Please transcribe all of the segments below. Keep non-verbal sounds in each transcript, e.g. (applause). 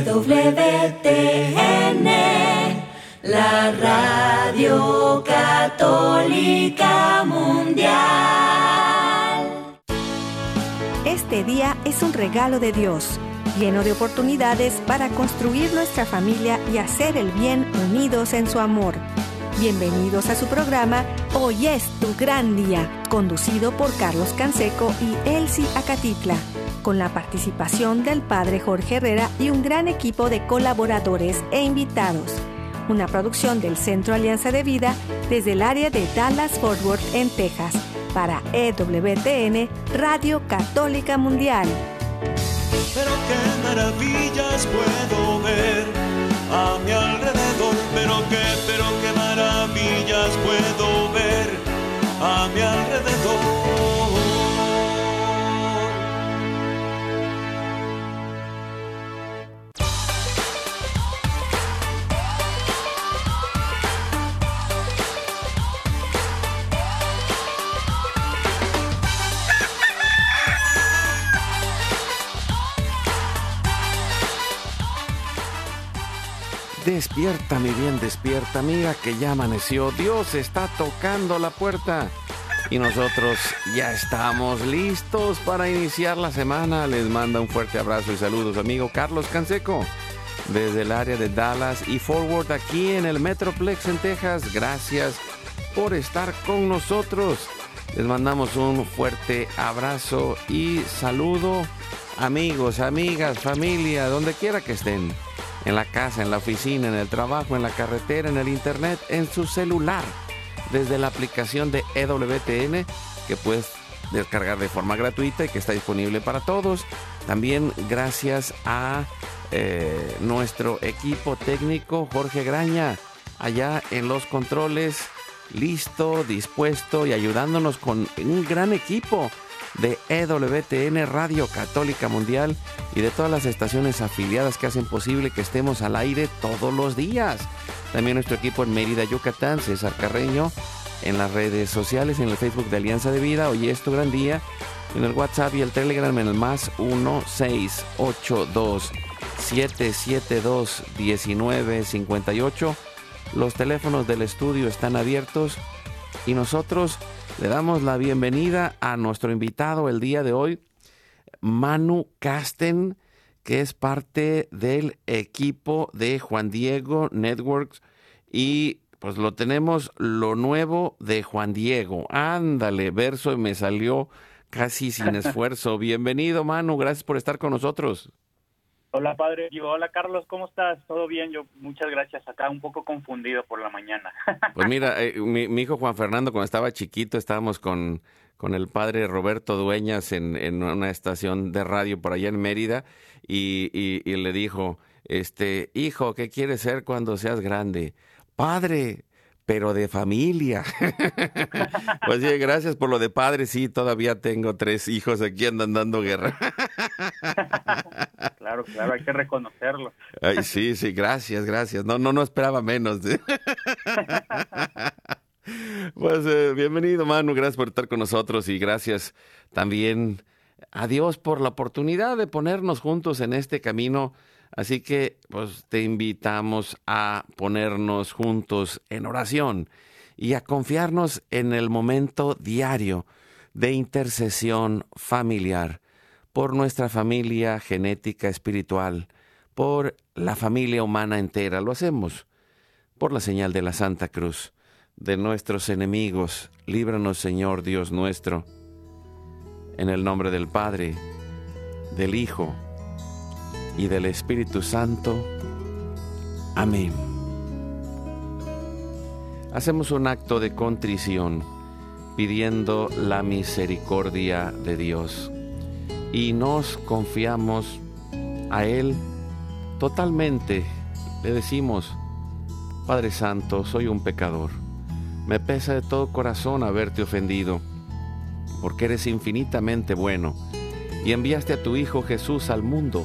EWTN, la radio católica mundial. Este día es un regalo de Dios, lleno de oportunidades para construir nuestra familia y hacer el bien unidos en su amor. Bienvenidos a su programa Hoy es tu gran día, conducido por Carlos Canseco y Elsie Acatitla con la participación del padre Jorge Herrera y un gran equipo de colaboradores e invitados. Una producción del Centro Alianza de Vida desde el área de Dallas Fort Worth en Texas para EWTN Radio Católica Mundial. Pero qué maravillas puedo ver a mi alrededor, pero qué, pero puedo ver a mi alrededor. Despierta, mi bien, despierta. Mira que ya amaneció. Dios está tocando la puerta. Y nosotros ya estamos listos para iniciar la semana. Les manda un fuerte abrazo y saludos, amigo Carlos Canseco, desde el área de Dallas y Forward aquí en el Metroplex en Texas. Gracias por estar con nosotros. Les mandamos un fuerte abrazo y saludo, amigos, amigas, familia, donde quiera que estén en la casa, en la oficina, en el trabajo, en la carretera, en el internet, en su celular, desde la aplicación de EWTN que puedes descargar de forma gratuita y que está disponible para todos. También gracias a eh, nuestro equipo técnico Jorge Graña, allá en los controles, listo, dispuesto y ayudándonos con un gran equipo de EWTN Radio Católica Mundial y de todas las estaciones afiliadas que hacen posible que estemos al aire todos los días. También nuestro equipo en Mérida, Yucatán, César Carreño, en las redes sociales, en el Facebook de Alianza de Vida, hoy es tu gran día, en el WhatsApp y el Telegram en el más 1682 772 1958. Los teléfonos del estudio están abiertos y nosotros le damos la bienvenida a nuestro invitado el día de hoy, Manu Casten, que es parte del equipo de Juan Diego Networks y pues lo tenemos lo nuevo de Juan Diego. Ándale, verso y me salió casi sin (laughs) esfuerzo. Bienvenido, Manu, gracias por estar con nosotros. Hola, padre. Hola, Carlos, ¿cómo estás? ¿Todo bien? Yo, muchas gracias. Acá un poco confundido por la mañana. (laughs) Pues mira, eh, mi, hijo Juan Fernando, cuando estaba chiquito, estábamos con, con el padre Roberto Dueñas en, en una estación de radio por allá en Mérida y, y, y le dijo, este, hijo, ¿qué quieres ser cuando seas grande? Padre, pero de familia. (laughs) pues sí, gracias por lo de padre. Sí, todavía tengo tres hijos aquí andan dando guerra. (laughs) claro, claro, hay que reconocerlo. Ay, sí, sí, gracias, gracias. No, no, no esperaba menos. (laughs) pues eh, bienvenido, Manu. Gracias por estar con nosotros y gracias también a Dios por la oportunidad de ponernos juntos en este camino Así que pues te invitamos a ponernos juntos en oración y a confiarnos en el momento diario de intercesión familiar por nuestra familia genética espiritual, por la familia humana entera. Lo hacemos por la señal de la Santa Cruz, de nuestros enemigos. Líbranos, Señor Dios nuestro, en el nombre del Padre, del Hijo, y del Espíritu Santo. Amén. Hacemos un acto de contrición pidiendo la misericordia de Dios y nos confiamos a Él totalmente. Le decimos, Padre Santo, soy un pecador. Me pesa de todo corazón haberte ofendido, porque eres infinitamente bueno y enviaste a tu Hijo Jesús al mundo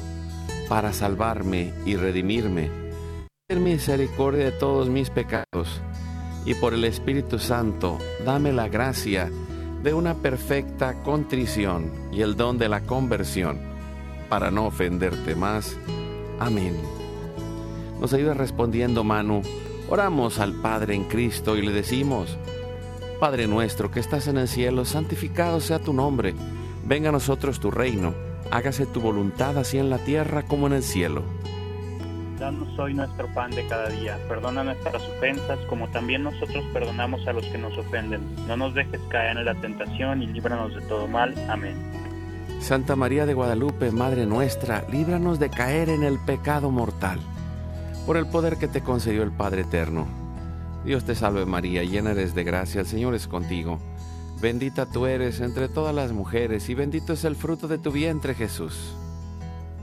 para salvarme y redimirme. Ten misericordia de todos mis pecados y por el Espíritu Santo dame la gracia de una perfecta contrición y el don de la conversión para no ofenderte más. Amén. Nos ayuda respondiendo Manu. Oramos al Padre en Cristo y le decimos, Padre nuestro que estás en el cielo, santificado sea tu nombre, venga a nosotros tu reino, hágase tu voluntad así en la tierra como en el cielo. Danos hoy nuestro pan de cada día, perdona nuestras ofensas como también nosotros perdonamos a los que nos ofenden. No nos dejes caer en la tentación y líbranos de todo mal. Amén. Santa María de Guadalupe, Madre nuestra, líbranos de caer en el pecado mortal. Por el poder que te concedió el Padre Eterno. Dios te salve María, llena eres de gracia, el Señor es contigo. Bendita tú eres entre todas las mujeres y bendito es el fruto de tu vientre Jesús.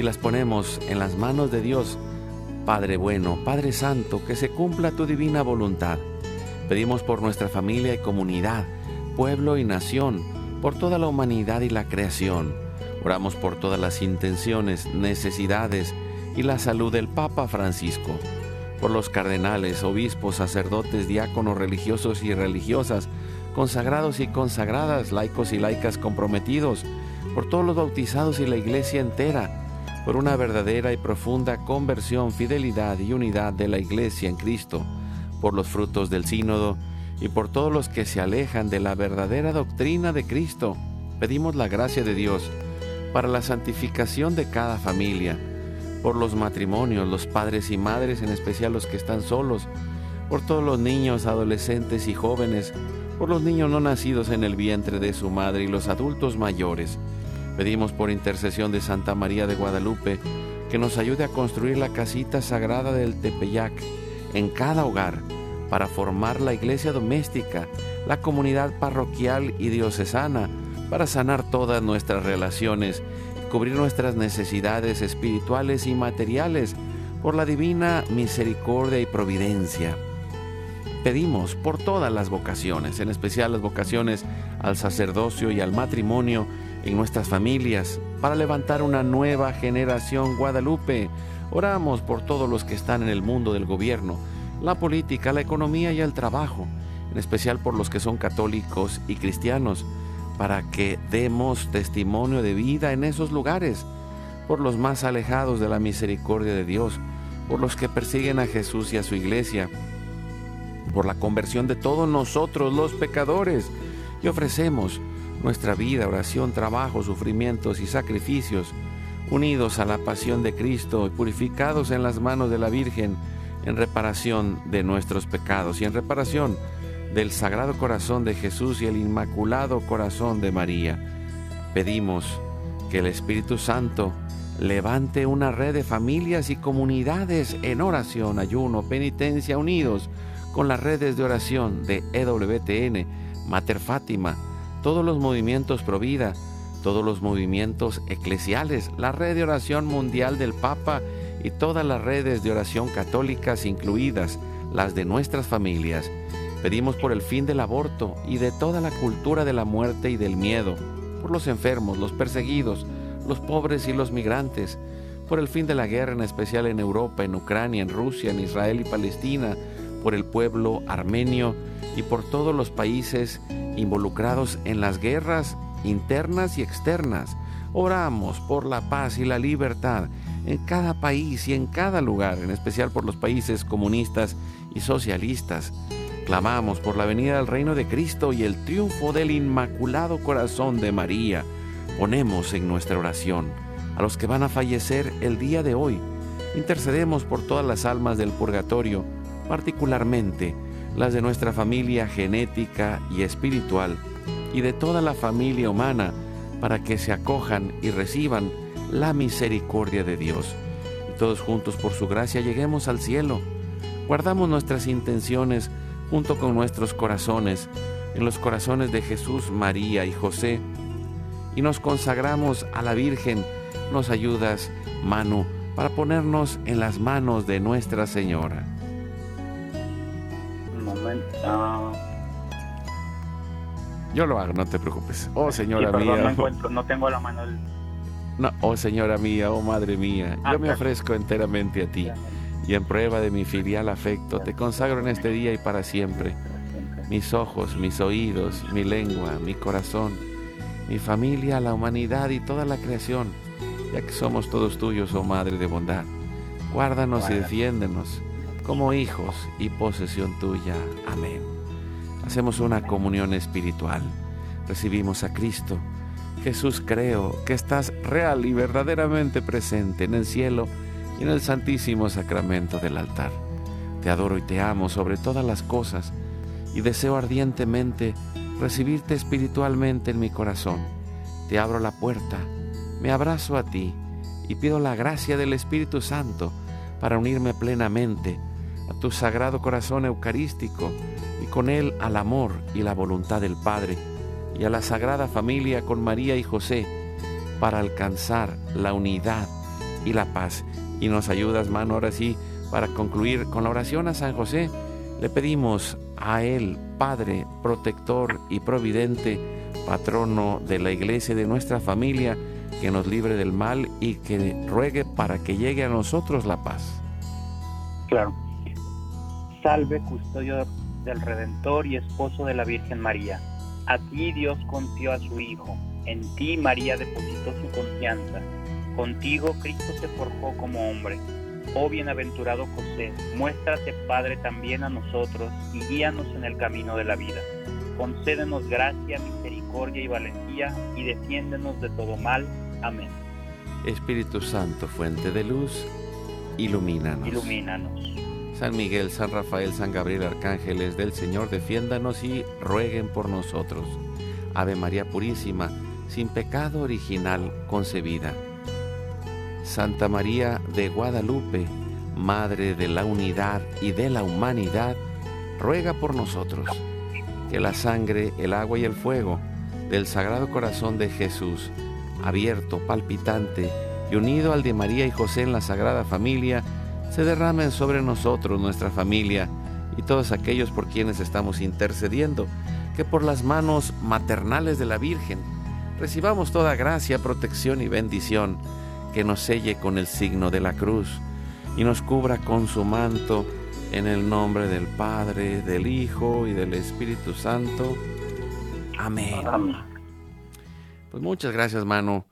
y las ponemos en las manos de Dios, Padre bueno, Padre Santo, que se cumpla tu divina voluntad. Pedimos por nuestra familia y comunidad, pueblo y nación, por toda la humanidad y la creación. Oramos por todas las intenciones, necesidades y la salud del Papa Francisco, por los cardenales, obispos, sacerdotes, diáconos, religiosos y religiosas, consagrados y consagradas, laicos y laicas comprometidos, por todos los bautizados y la iglesia entera, por una verdadera y profunda conversión, fidelidad y unidad de la Iglesia en Cristo, por los frutos del sínodo y por todos los que se alejan de la verdadera doctrina de Cristo. Pedimos la gracia de Dios para la santificación de cada familia, por los matrimonios, los padres y madres, en especial los que están solos, por todos los niños, adolescentes y jóvenes, por los niños no nacidos en el vientre de su madre y los adultos mayores, Pedimos por intercesión de Santa María de Guadalupe que nos ayude a construir la casita sagrada del Tepeyac en cada hogar para formar la iglesia doméstica, la comunidad parroquial y diocesana, para sanar todas nuestras relaciones y cubrir nuestras necesidades espirituales y materiales por la divina misericordia y providencia. Pedimos por todas las vocaciones, en especial las vocaciones al sacerdocio y al matrimonio, en nuestras familias para levantar una nueva generación Guadalupe. Oramos por todos los que están en el mundo del gobierno, la política, la economía y el trabajo, en especial por los que son católicos y cristianos, para que demos testimonio de vida en esos lugares, por los más alejados de la misericordia de Dios, por los que persiguen a Jesús y a su iglesia, por la conversión de todos nosotros los pecadores, y ofrecemos nuestra vida, oración, trabajo, sufrimientos y sacrificios, unidos a la pasión de Cristo y purificados en las manos de la Virgen en reparación de nuestros pecados y en reparación del Sagrado Corazón de Jesús y el Inmaculado Corazón de María. Pedimos que el Espíritu Santo levante una red de familias y comunidades en oración, ayuno, penitencia, unidos con las redes de oración de EWTN, Mater Fátima, todos los movimientos pro vida, todos los movimientos eclesiales, la red de oración mundial del Papa y todas las redes de oración católicas incluidas, las de nuestras familias. Pedimos por el fin del aborto y de toda la cultura de la muerte y del miedo, por los enfermos, los perseguidos, los pobres y los migrantes, por el fin de la guerra en especial en Europa, en Ucrania, en Rusia, en Israel y Palestina, por el pueblo armenio y por todos los países involucrados en las guerras internas y externas. Oramos por la paz y la libertad en cada país y en cada lugar, en especial por los países comunistas y socialistas. Clamamos por la venida del reino de Cristo y el triunfo del Inmaculado Corazón de María. Ponemos en nuestra oración a los que van a fallecer el día de hoy, intercedemos por todas las almas del purgatorio, particularmente las de nuestra familia genética y espiritual, y de toda la familia humana, para que se acojan y reciban la misericordia de Dios. Y todos juntos por su gracia lleguemos al cielo. Guardamos nuestras intenciones junto con nuestros corazones en los corazones de Jesús, María y José, y nos consagramos a la Virgen. Nos ayudas, Manu, para ponernos en las manos de Nuestra Señora. Ah, Yo lo hago, no te preocupes. Oh, sí, señora perdón, mía. no encuentro, no tengo a la mano el... No, oh, señora mía, oh, madre mía. Ah, Yo me ofrezco enteramente a ti. Y en prueba de mi filial afecto, te consagro en este día y para siempre. Mis ojos, mis oídos, mi lengua, mi corazón, mi familia, la humanidad y toda la creación, ya que somos todos tuyos, oh Madre de bondad. Guárdanos y defiéndenos como hijos y posesión tuya. Amén. Hacemos una comunión espiritual. Recibimos a Cristo. Jesús, creo que estás real y verdaderamente presente en el cielo y en el santísimo sacramento del altar. Te adoro y te amo sobre todas las cosas y deseo ardientemente recibirte espiritualmente en mi corazón. Te abro la puerta, me abrazo a ti y pido la gracia del Espíritu Santo para unirme plenamente a tu sagrado corazón eucarístico y con él al amor y la voluntad del Padre y a la sagrada familia con María y José para alcanzar la unidad y la paz. Y nos ayudas, mano, ahora sí, para concluir con la oración a San José. Le pedimos a Él, Padre, protector y providente, patrono de la iglesia y de nuestra familia, que nos libre del mal y que ruegue para que llegue a nosotros la paz. Claro. Salve, custodio del Redentor y esposo de la Virgen María. A ti Dios confió a su Hijo. En ti María depositó su confianza. Contigo Cristo se forjó como hombre. Oh bienaventurado José, muéstrate Padre también a nosotros y guíanos en el camino de la vida. Concédenos gracia, misericordia y valentía y defiéndenos de todo mal. Amén. Espíritu Santo, fuente de luz, ilumínanos. Ilumínanos. San Miguel, San Rafael, San Gabriel, arcángeles del Señor, defiéndanos y rueguen por nosotros. Ave María Purísima, sin pecado original concebida. Santa María de Guadalupe, Madre de la unidad y de la humanidad, ruega por nosotros. Que la sangre, el agua y el fuego del Sagrado Corazón de Jesús, abierto, palpitante y unido al de María y José en la Sagrada Familia, se derramen sobre nosotros, nuestra familia y todos aquellos por quienes estamos intercediendo, que por las manos maternales de la Virgen recibamos toda gracia, protección y bendición, que nos selle con el signo de la cruz y nos cubra con su manto en el nombre del Padre, del Hijo y del Espíritu Santo. Amén. Amén. Pues muchas gracias, mano,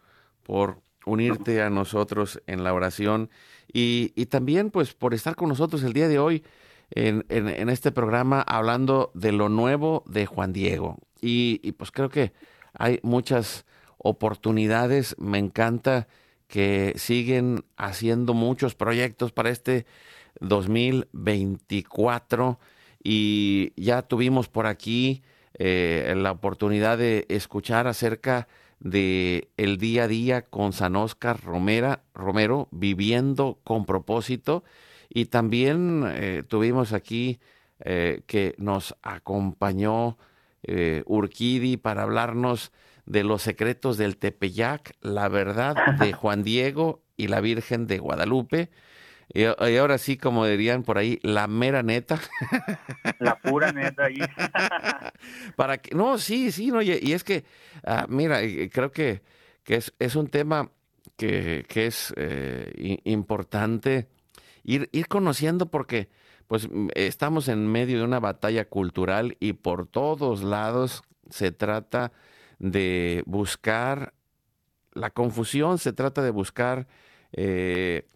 por unirte a nosotros en la oración y, también pues por estar con nosotros el día de hoy en, en- este programa hablando de lo nuevo de Juan Diego. Y, y, pues creo que hay muchas oportunidades, me encanta que siguen haciendo muchos proyectos para este 2024 y ya tuvimos por aquí eh, la oportunidad de escuchar acerca de el día a día con San Oscar Romera, Romero, viviendo con propósito. Y también eh, tuvimos aquí eh, que nos acompañó eh, Urquidi para hablarnos de los secretos del Tepeyac, la verdad de (laughs) Juan Diego y la Virgen de Guadalupe. Y, y ahora sí, como dirían por ahí, la mera neta. (laughs) La pura neta ahí. (laughs) para que no sí sí no y, y es que ah, mira creo que, que es, es un tema que, que es eh, importante ir, ir conociendo porque pues estamos en medio de una batalla cultural y por todos lados se trata de buscar la confusión se trata de buscar eh,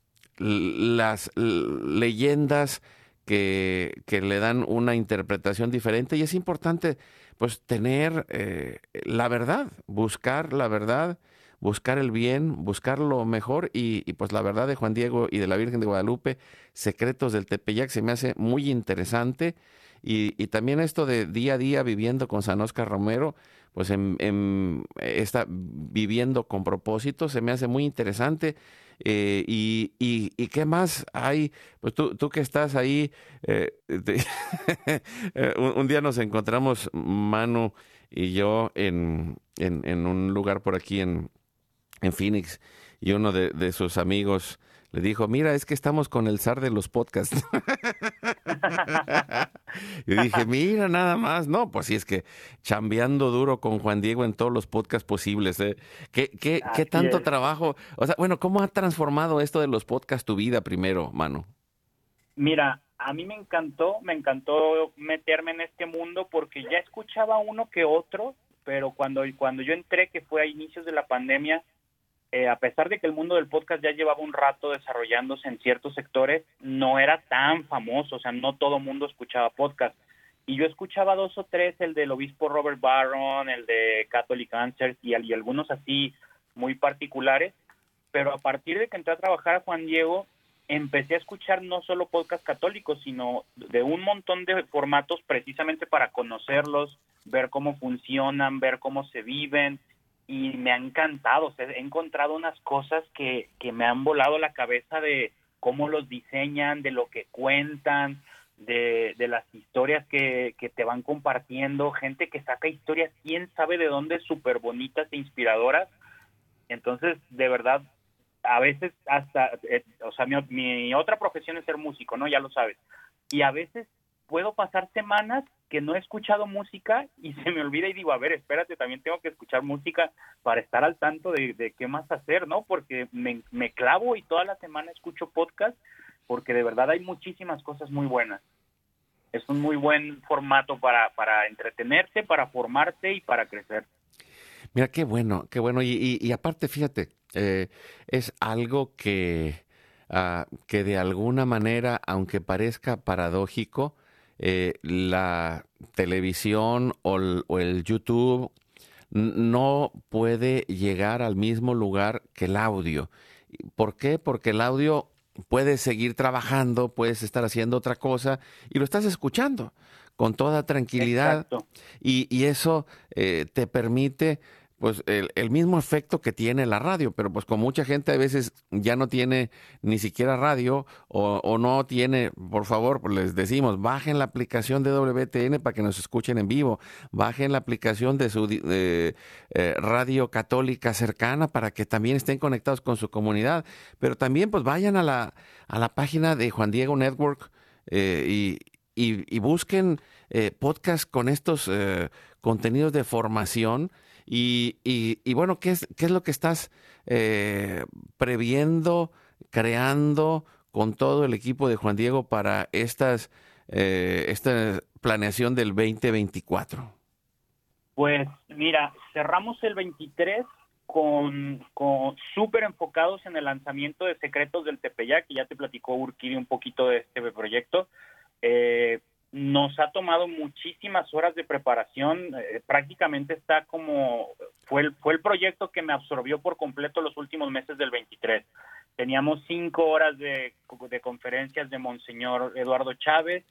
las leyendas que, que le dan una interpretación diferente y es importante pues tener eh, la verdad, buscar la verdad, buscar el bien, buscar lo mejor y, pues la verdad de Juan Diego y de la Virgen de Guadalupe, Secretos del Tepeyac, se me hace muy interesante. Y, y también esto de día a día viviendo con San Oscar Romero, pues en, en, está viviendo con propósito, se me hace muy interesante. Eh, y, y, y, qué más hay? Pues tú, tú que estás ahí, (laughs) eh, un, un, día nos encontramos, Manu y yo, en, en, en un lugar por aquí en, en Phoenix, y uno de, de sus amigos le dijo, mira, es que estamos con el zar de los podcasts. (laughs) (laughs) y dije, mira, nada más. No, pues sí, es que chambeando duro con Juan Diego en todos los podcasts posibles. ¿eh? ¿Qué, qué, qué tanto es. trabajo? O sea, bueno, ¿cómo ha transformado esto de los podcasts tu vida primero, mano? Mira, a mí me encantó, me encantó meterme en este mundo porque ya escuchaba uno que otro, pero cuando, cuando yo entré, que fue a inicios de la pandemia, eh, a pesar de que el mundo del podcast ya llevaba un rato desarrollándose en ciertos sectores, no era tan famoso, o sea, no todo mundo escuchaba podcast. Y yo escuchaba dos o tres, el del obispo Robert Barron, el de Catholic Answers y, y algunos así muy particulares, pero a partir de que entré a trabajar a Juan Diego, empecé a escuchar no solo podcast católicos, sino de un montón de formatos precisamente para conocerlos, ver cómo funcionan, ver cómo se viven, y me ha encantado, o sea, he encontrado unas cosas que, que me han volado la cabeza de cómo los diseñan, de lo que cuentan, de, de las historias que, que te van compartiendo, gente que saca historias, quién sabe de dónde, súper bonitas e inspiradoras. Entonces, de verdad, a veces hasta, eh, o sea, mi, mi otra profesión es ser músico, ¿no? Ya lo sabes. Y a veces puedo pasar semanas que no he escuchado música y se me olvida y digo, a ver, espérate, también tengo que escuchar música para estar al tanto de, qué más hacer, ¿no? Porque me, me, clavo y toda la semana escucho podcast porque de verdad hay muchísimas cosas muy buenas. Es un muy buen formato para, para entretenerse, para formarse y para crecer. Mira, qué bueno, qué bueno. Y, aparte, fíjate, eh, es algo que, uh, que de alguna manera, aunque parezca paradójico, eh, la televisión o el, o el, YouTube no puede llegar al mismo lugar que el audio. ¿Por qué? Porque el audio puedes seguir trabajando, puedes estar haciendo otra cosa y lo estás escuchando con toda tranquilidad y, y, eso eh, te permite pues el, mismo efecto que tiene la radio, pero pues con mucha gente a veces ya no tiene ni siquiera radio o, o no tiene, por favor, pues les decimos, bajen la aplicación de WTN para que nos escuchen en vivo, bajen la aplicación de su eh, eh, radio católica cercana para que también estén conectados con su comunidad, pero también pues vayan a la, a la página de Juan Diego Network eh, y, y, y, busquen podcasts con estos contenidos de formación y, y, y, bueno, ¿qué es, ¿qué es lo que estás eh, previendo, creando con todo el equipo de Juan Diego para estas, eh, esta planeación del 2024? Pues mira, cerramos el 23 con, con súper enfocados en el lanzamiento de Secretos del Tepeyac, que ya te platicó Urquidi un poquito de este proyecto. Eh, nos ha tomado muchísimas horas de preparación, eh, prácticamente está como, fue el, fue el proyecto que me absorbió por completo los últimos meses del 23. Teníamos cinco horas de, de conferencias de Monseñor Eduardo Chávez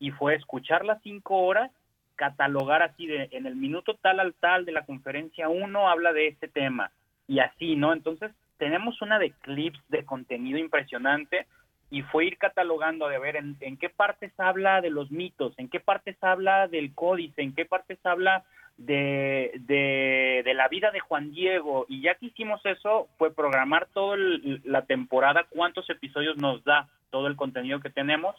y fue escuchar las cinco horas, catalogar así de, en el minuto tal al tal de la conferencia uno habla de este tema y así, ¿no? Entonces tenemos una de clips de contenido impresionante y fue ir catalogando de ver en, qué partes habla de los mitos, en qué partes habla del códice, en qué partes habla de, de, de la vida de Juan Diego. Y ya que hicimos eso, fue programar toda la temporada, cuántos episodios nos da todo el contenido que tenemos,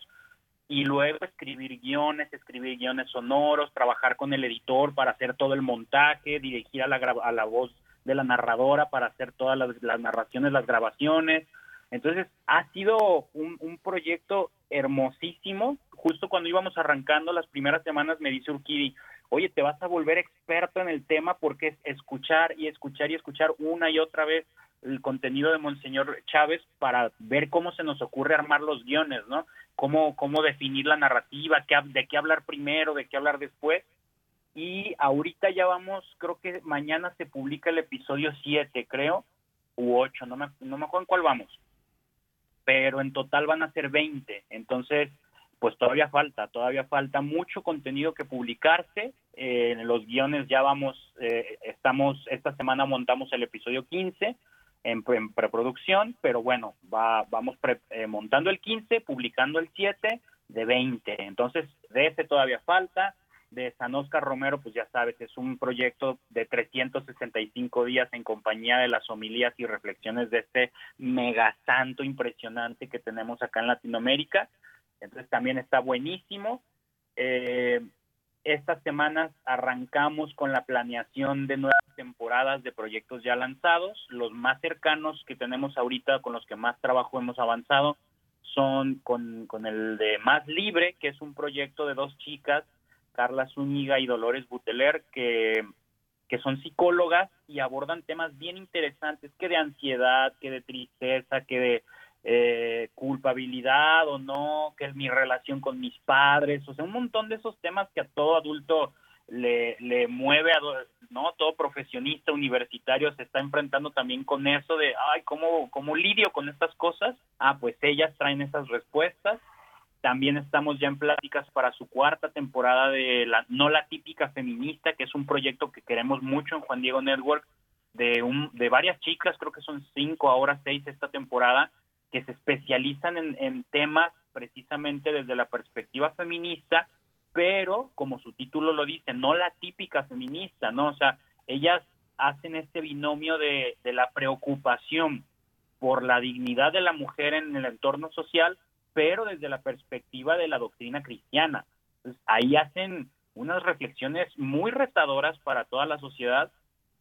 y luego escribir guiones, escribir guiones sonoros, trabajar con el editor para hacer todo el montaje, dirigir a la, a la voz de la narradora para hacer todas las, las narraciones, las grabaciones, entonces, ha sido un, un, proyecto hermosísimo. Justo cuando íbamos arrancando las primeras semanas me dice Urquidi, oye, te vas a volver experto en el tema porque es escuchar y escuchar y escuchar una y otra vez el contenido de Monseñor Chávez para ver cómo se nos ocurre armar los guiones, ¿no? Cómo, cómo definir la narrativa, qué, de qué hablar primero, de qué hablar después. y ahorita ya vamos, creo que mañana se publica el episodio 7, creo, u 8, no me, no me acuerdo en cuál vamos, pero en total van a ser 20, entonces pues todavía falta, todavía falta mucho contenido que publicarse, eh, en los guiones ya vamos, eh, estamos, esta semana montamos el episodio 15 en, preproducción, pero bueno, va, vamos eh, montando el 15, publicando el 7 de 20, entonces de ese todavía falta, de San Oscar Romero, pues ya sabes, es un proyecto de 365 días en compañía de las homilías y reflexiones de este mega santo impresionante que tenemos acá en Latinoamérica. Entonces también está buenísimo. Eh, estas semanas arrancamos con la planeación de nuevas temporadas de proyectos ya lanzados. Los más cercanos que tenemos ahorita, con los que más trabajo hemos avanzado, son con, con el de Más Libre, que es un proyecto de dos chicas Carla Zúñiga y Dolores Buteler, que, que son psicólogas y abordan temas bien interesantes, que de ansiedad, que de tristeza, que de eh, culpabilidad o no, que es mi relación con mis padres, o sea, un montón de esos temas que a todo adulto le, le mueve, a, ¿no? Todo profesionista universitario se está enfrentando también con eso de, ay, ¿cómo, ¿cómo lidio con estas cosas? Ah, pues ellas traen esas respuestas también estamos ya en pláticas para su cuarta temporada de la No la típica feminista, que es un proyecto que queremos mucho en Juan Diego Network, de, un, de varias chicas, creo que son cinco, ahora seis esta temporada, que se especializan en, en temas precisamente desde la perspectiva feminista, pero como su título lo dice, no la típica feminista, ¿no? O sea, ellas hacen este binomio de, de la preocupación por la dignidad de la mujer en el entorno social, pero desde la perspectiva de la doctrina cristiana. ahí hacen unas reflexiones muy retadoras para toda la sociedad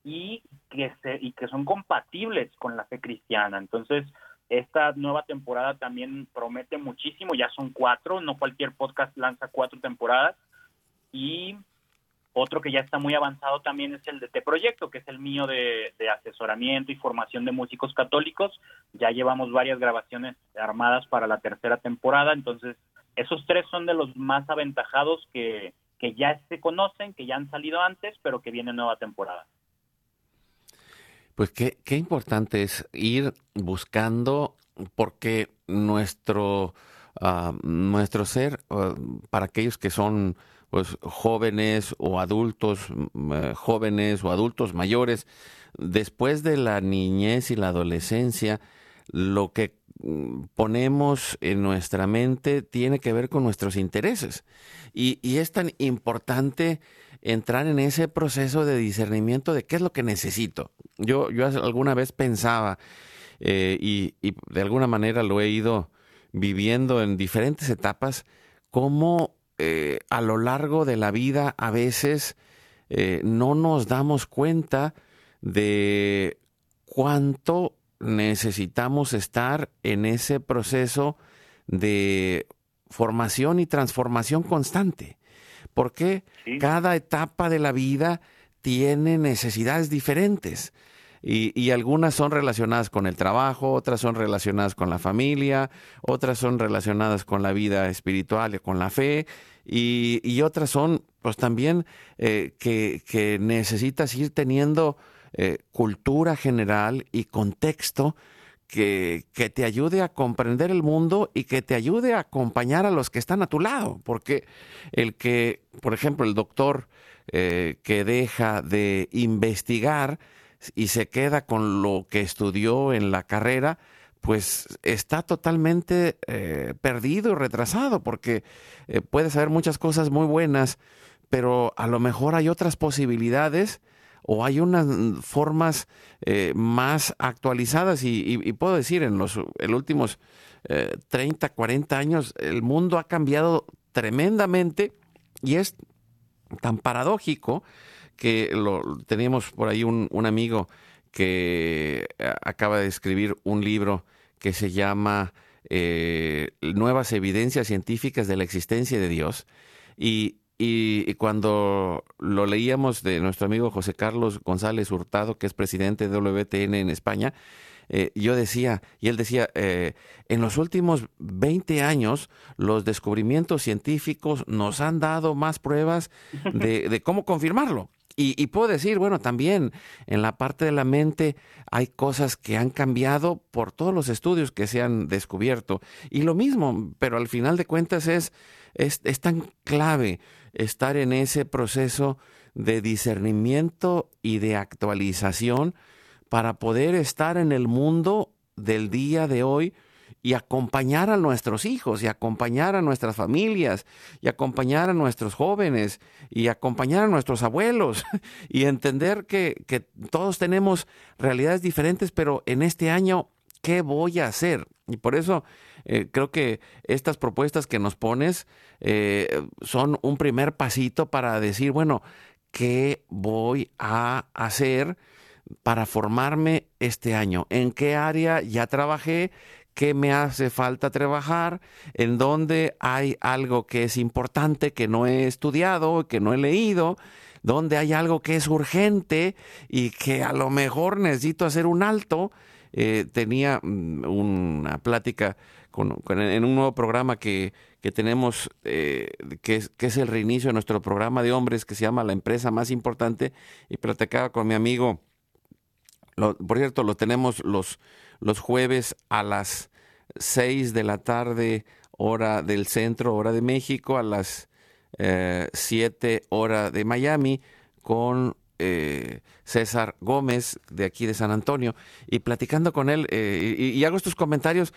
y que, se, y que son compatibles con la fe cristiana. Entonces, esta nueva temporada también promete muchísimo, ya son cuatro, no cualquier podcast lanza cuatro temporadas y otro que ya está muy avanzado también es el de este proyecto, que es el mío de, asesoramiento y formación de músicos católicos. Ya llevamos varias grabaciones armadas para la tercera temporada, entonces esos tres son de los más aventajados que, que ya se conocen, que ya han salido antes, pero que viene nueva temporada. Pues qué, qué importante es ir buscando, porque nuestro, ah, nuestro ser, ah, para aquellos que son pues jóvenes o adultos eh, jóvenes o adultos mayores, después de la niñez y la adolescencia, lo que mm, ponemos en nuestra mente tiene que ver con nuestros intereses. Y, es tan importante entrar en ese proceso de discernimiento de qué es lo que necesito. Yo, yo alguna vez pensaba, eh, y, y, de alguna manera lo he ido viviendo en diferentes etapas, cómo eh, a lo largo de la vida a veces eh, no nos damos cuenta de cuánto necesitamos estar en ese proceso de formación y transformación constante. Porque cada etapa de la vida tiene necesidades diferentes. Y, algunas son relacionadas con el trabajo, otras son relacionadas con la familia, otras son relacionadas con la vida espiritual y con la fe, y, otras son pues también eh, que, necesitas ir teniendo eh, cultura general y contexto que, que, te ayude a comprender el mundo y que te ayude a acompañar a los que están a tu lado. Porque el que, por ejemplo, el doctor eh, que deja de investigar, y se queda con lo que estudió en la carrera, pues está totalmente eh, perdido y retrasado, porque eh, puede saber muchas cosas muy buenas, pero a lo mejor hay otras posibilidades o hay unas formas eh, más actualizadas y, puedo decir, en los últimos 30, 40 años el mundo ha cambiado tremendamente y es tan paradójico que lo, teníamos por ahí un, amigo que eh, acaba de escribir un libro que se llama eh, Nuevas evidencias científicas de la existencia de Dios. Y, cuando lo leíamos de nuestro amigo José Carlos González Hurtado, que es presidente de WTN en España, eh, yo decía, y él decía, en los últimos 20 años los descubrimientos científicos nos han dado más pruebas de, cómo confirmarlo. Y, puedo decir, bueno, también en la parte de la mente hay cosas que han cambiado por todos los estudios que se han descubierto. Y lo mismo, pero al final de cuentas es, es, es tan clave estar en ese proceso de discernimiento y de actualización para poder estar en el mundo del día de hoy y acompañar a nuestros hijos y acompañar a nuestras familias y acompañar a nuestros jóvenes y acompañar a nuestros abuelos (laughs) y entender que, todos tenemos realidades diferentes, pero en este año, ¿qué voy a hacer? Y por eso eh, creo que estas propuestas que nos pones eh, son un primer pasito para decir, bueno, ¿qué voy a hacer? para formarme este año? ¿En qué área ya trabajé? ¿Qué me hace falta trabajar? ¿En dónde hay algo que es importante que no he estudiado, que no he leído? ¿Dónde hay algo que es urgente y que a lo mejor necesito hacer un alto? Eh, tenía mm, una plática en un nuevo programa que, tenemos, eh, que, es, que es el reinicio de nuestro programa de hombres que se llama La empresa más importante, y platicaba con mi amigo por cierto, lo tenemos los, los jueves a las 6 de la tarde, hora del centro, hora de México, a las eh, 7 hora de Miami, con eh, César Gómez de aquí de San Antonio y platicando con él eh, y, hago estos comentarios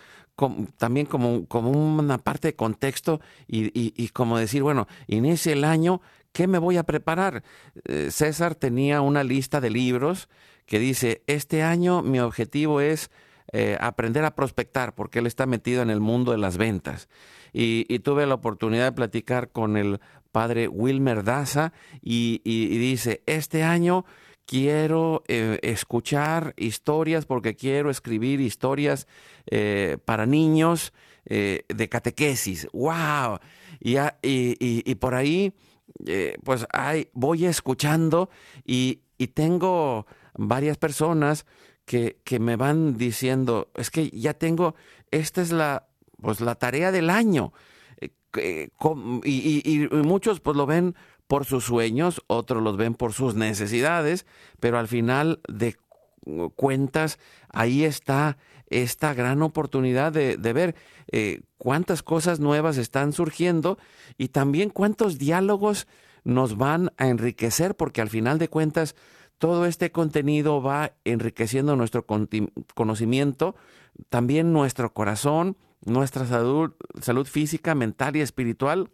también como, como una parte de contexto y, y, como decir, bueno, inicia el año, ¿qué me voy a preparar? Eh, César tenía una lista de libros que dice, este año mi objetivo es eh, aprender a prospectar, porque él está metido en el mundo de las ventas. Y, tuve la oportunidad de platicar con el padre Wilmer Daza y, dice, este año quiero eh, escuchar historias porque quiero escribir historias eh, para niños de catequesis. ¡Wow! Y, y por ahí, pues hay, voy escuchando y tengo varias personas que, que me van diciendo, es que ya tengo, esta es la, pues, la tarea del año. Eh, y, y, muchos pues lo ven por sus sueños, otros los ven por sus necesidades, pero al final de cuentas, ahí está esta gran oportunidad de, de ver eh, cuántas cosas nuevas están surgiendo y también cuántos diálogos nos van a enriquecer, porque al final de cuentas todo este contenido va enriqueciendo nuestro conocimiento, también nuestro corazón, nuestra salud, salud física, mental y espiritual.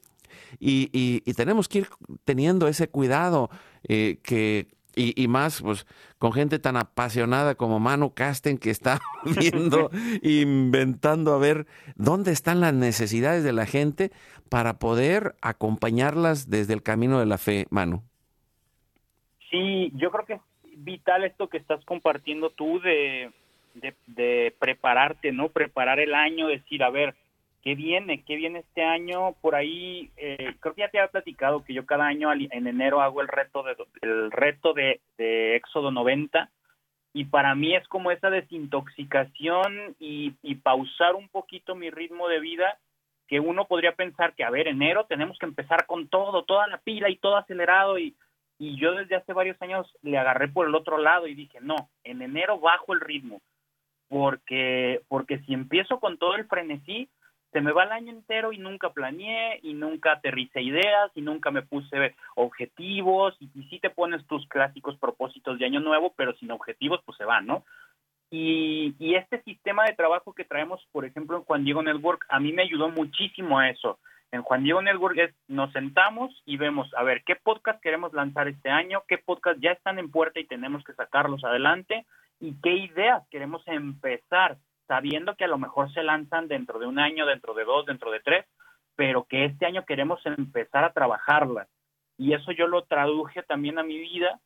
Y, tenemos que ir teniendo ese cuidado eh, que, y, más pues, con gente tan apasionada como Manu Casten que está (laughs) viendo, (laughs) inventando a ver dónde están las necesidades de la gente para poder acompañarlas desde el camino de la fe, Manu. Sí, yo creo que es vital esto que estás compartiendo tú de, prepararte, ¿no? Preparar el año, decir, a ver, ¿qué viene? ¿Qué viene este año? Por ahí, eh, creo que ya te había platicado que yo cada año en enero hago el reto de, el reto de, de Éxodo 90 y para mí es como esa desintoxicación y, y pausar un poquito mi ritmo de vida que uno podría pensar que, a ver, enero tenemos que empezar con todo, toda la pila y todo acelerado y y yo desde hace varios años le agarré por el otro lado y dije, no, en enero bajo el ritmo, porque, porque si empiezo con todo el frenesí, se me va el año entero y nunca planeé y nunca aterricé ideas y nunca me puse objetivos y, y sí te pones tus clásicos propósitos de año nuevo, pero sin objetivos pues se van, ¿no? Y, y este sistema de trabajo que traemos, por ejemplo, en Juan Diego Network, a mí me ayudó muchísimo a eso en Juan Diego Network nos sentamos y vemos, a ver, qué podcast queremos lanzar este año, qué podcast ya están en puerta y tenemos que sacarlos adelante y qué ideas queremos empezar, sabiendo que a lo mejor se lanzan dentro de un año, dentro de dos, dentro de tres, pero que este año queremos empezar a trabajarlas. Y eso yo lo traduje también a mi vida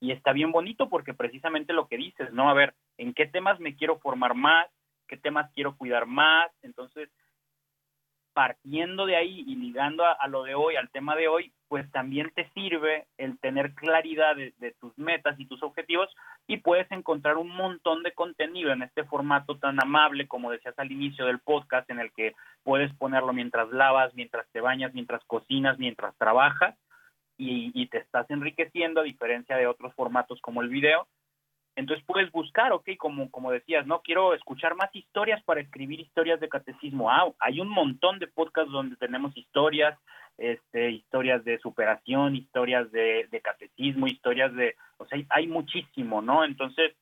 y está bien bonito porque precisamente lo que dices, ¿no? A ver, ¿en qué temas me quiero formar más? ¿Qué temas quiero cuidar más? Entonces, partiendo de ahí y ligando a, lo de hoy, al tema de hoy, pues también te sirve el tener claridad de, tus metas y tus objetivos y puedes encontrar un montón de contenido en este formato tan amable como decías al inicio del podcast en el que puedes ponerlo mientras lavas, mientras te bañas, mientras cocinas, mientras trabajas y, y te estás enriqueciendo a diferencia de otros formatos como el video entonces puedes buscar, ok, como, como decías, no quiero escuchar más historias para escribir historias de catecismo. Ah, hay un montón de podcasts donde tenemos historias, este, historias de superación, historias de, catecismo, historias de, o sea, hay, muchísimo, ¿no? Entonces,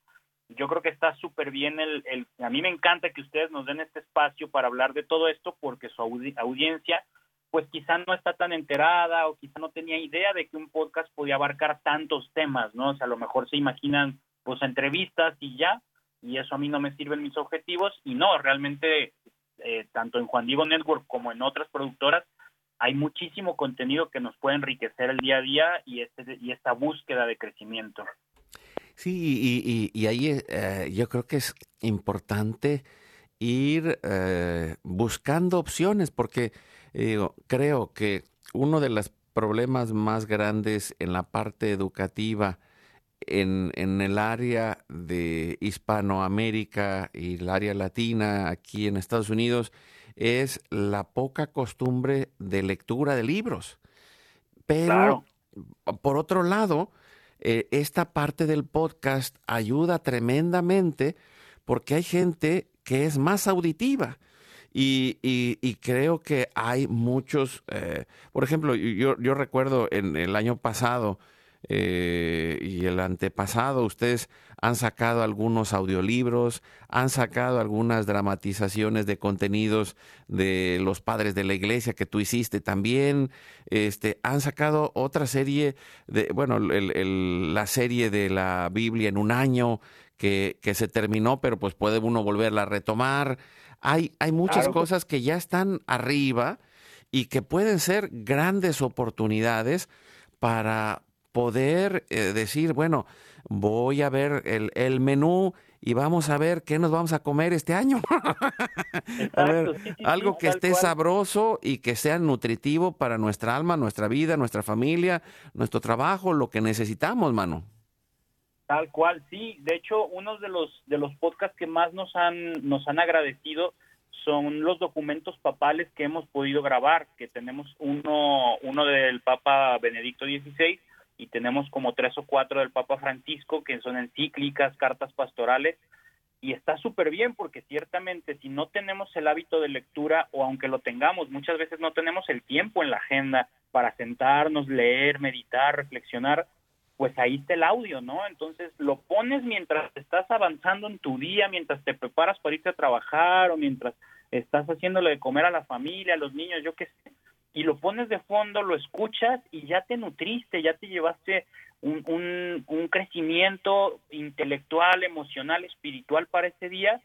yo creo que está súper bien el, el, a mí me encanta que ustedes nos den este espacio para hablar de todo esto porque su audiencia pues quizá no está tan enterada o quizá no tenía idea de que un podcast podía abarcar tantos temas, ¿no? O sea, a lo mejor se imaginan pues entrevistas y ya, y eso a mí no me sirven mis objetivos, y no, realmente, eh, tanto en Juan Diego Network como en otras productoras, hay muchísimo contenido que nos puede enriquecer el día a día y, este, y esta búsqueda de crecimiento. Sí, y, ahí eh, yo creo que es importante ir eh, buscando opciones, porque creo que uno de los problemas más grandes en la parte educativa en, en, el área de Hispanoamérica y el área latina aquí en Estados Unidos es la poca costumbre de lectura de libros. Pero, por otro lado, eh, esta parte del podcast ayuda tremendamente porque hay gente que es más auditiva. Y, y, creo que hay muchos, eh, por ejemplo, yo, yo recuerdo en el año pasado, eh, y el antepasado, ustedes han sacado algunos audiolibros, han sacado algunas dramatizaciones de contenidos de los padres de la iglesia que tú hiciste también, este, han sacado otra serie de, bueno, la serie de la Biblia en un año que, que, se terminó, pero pues puede uno volverla a retomar. Hay, hay muchas cosas que ya están arriba y que pueden ser grandes oportunidades para, poder eh, decir, bueno, voy a ver el, el, menú y vamos a ver qué nos vamos a comer este año. (laughs) a ver, algo que esté sabroso y que sea nutritivo para nuestra alma, nuestra vida, nuestra familia, nuestro trabajo, lo que necesitamos, mano. Tal cual, sí. De hecho, uno de los de los podcasts que más nos han nos han agradecido son los documentos papales que hemos podido grabar, que tenemos uno uno del Papa Benedicto XVI y tenemos como tres o cuatro del Papa Francisco que son encíclicas, cartas pastorales y está súper bien porque ciertamente si no tenemos el hábito de lectura o aunque lo tengamos, muchas veces no tenemos el tiempo en la agenda para sentarnos, leer, meditar, reflexionar, pues ahí está el audio, ¿no? Entonces lo pones mientras estás avanzando en tu día, mientras te preparas para irte a trabajar o mientras estás haciéndole de comer a la familia, a los niños, yo qué sé y lo pones de fondo, lo escuchas y ya te nutriste, ya te llevaste un, un, crecimiento intelectual, emocional, espiritual para ese día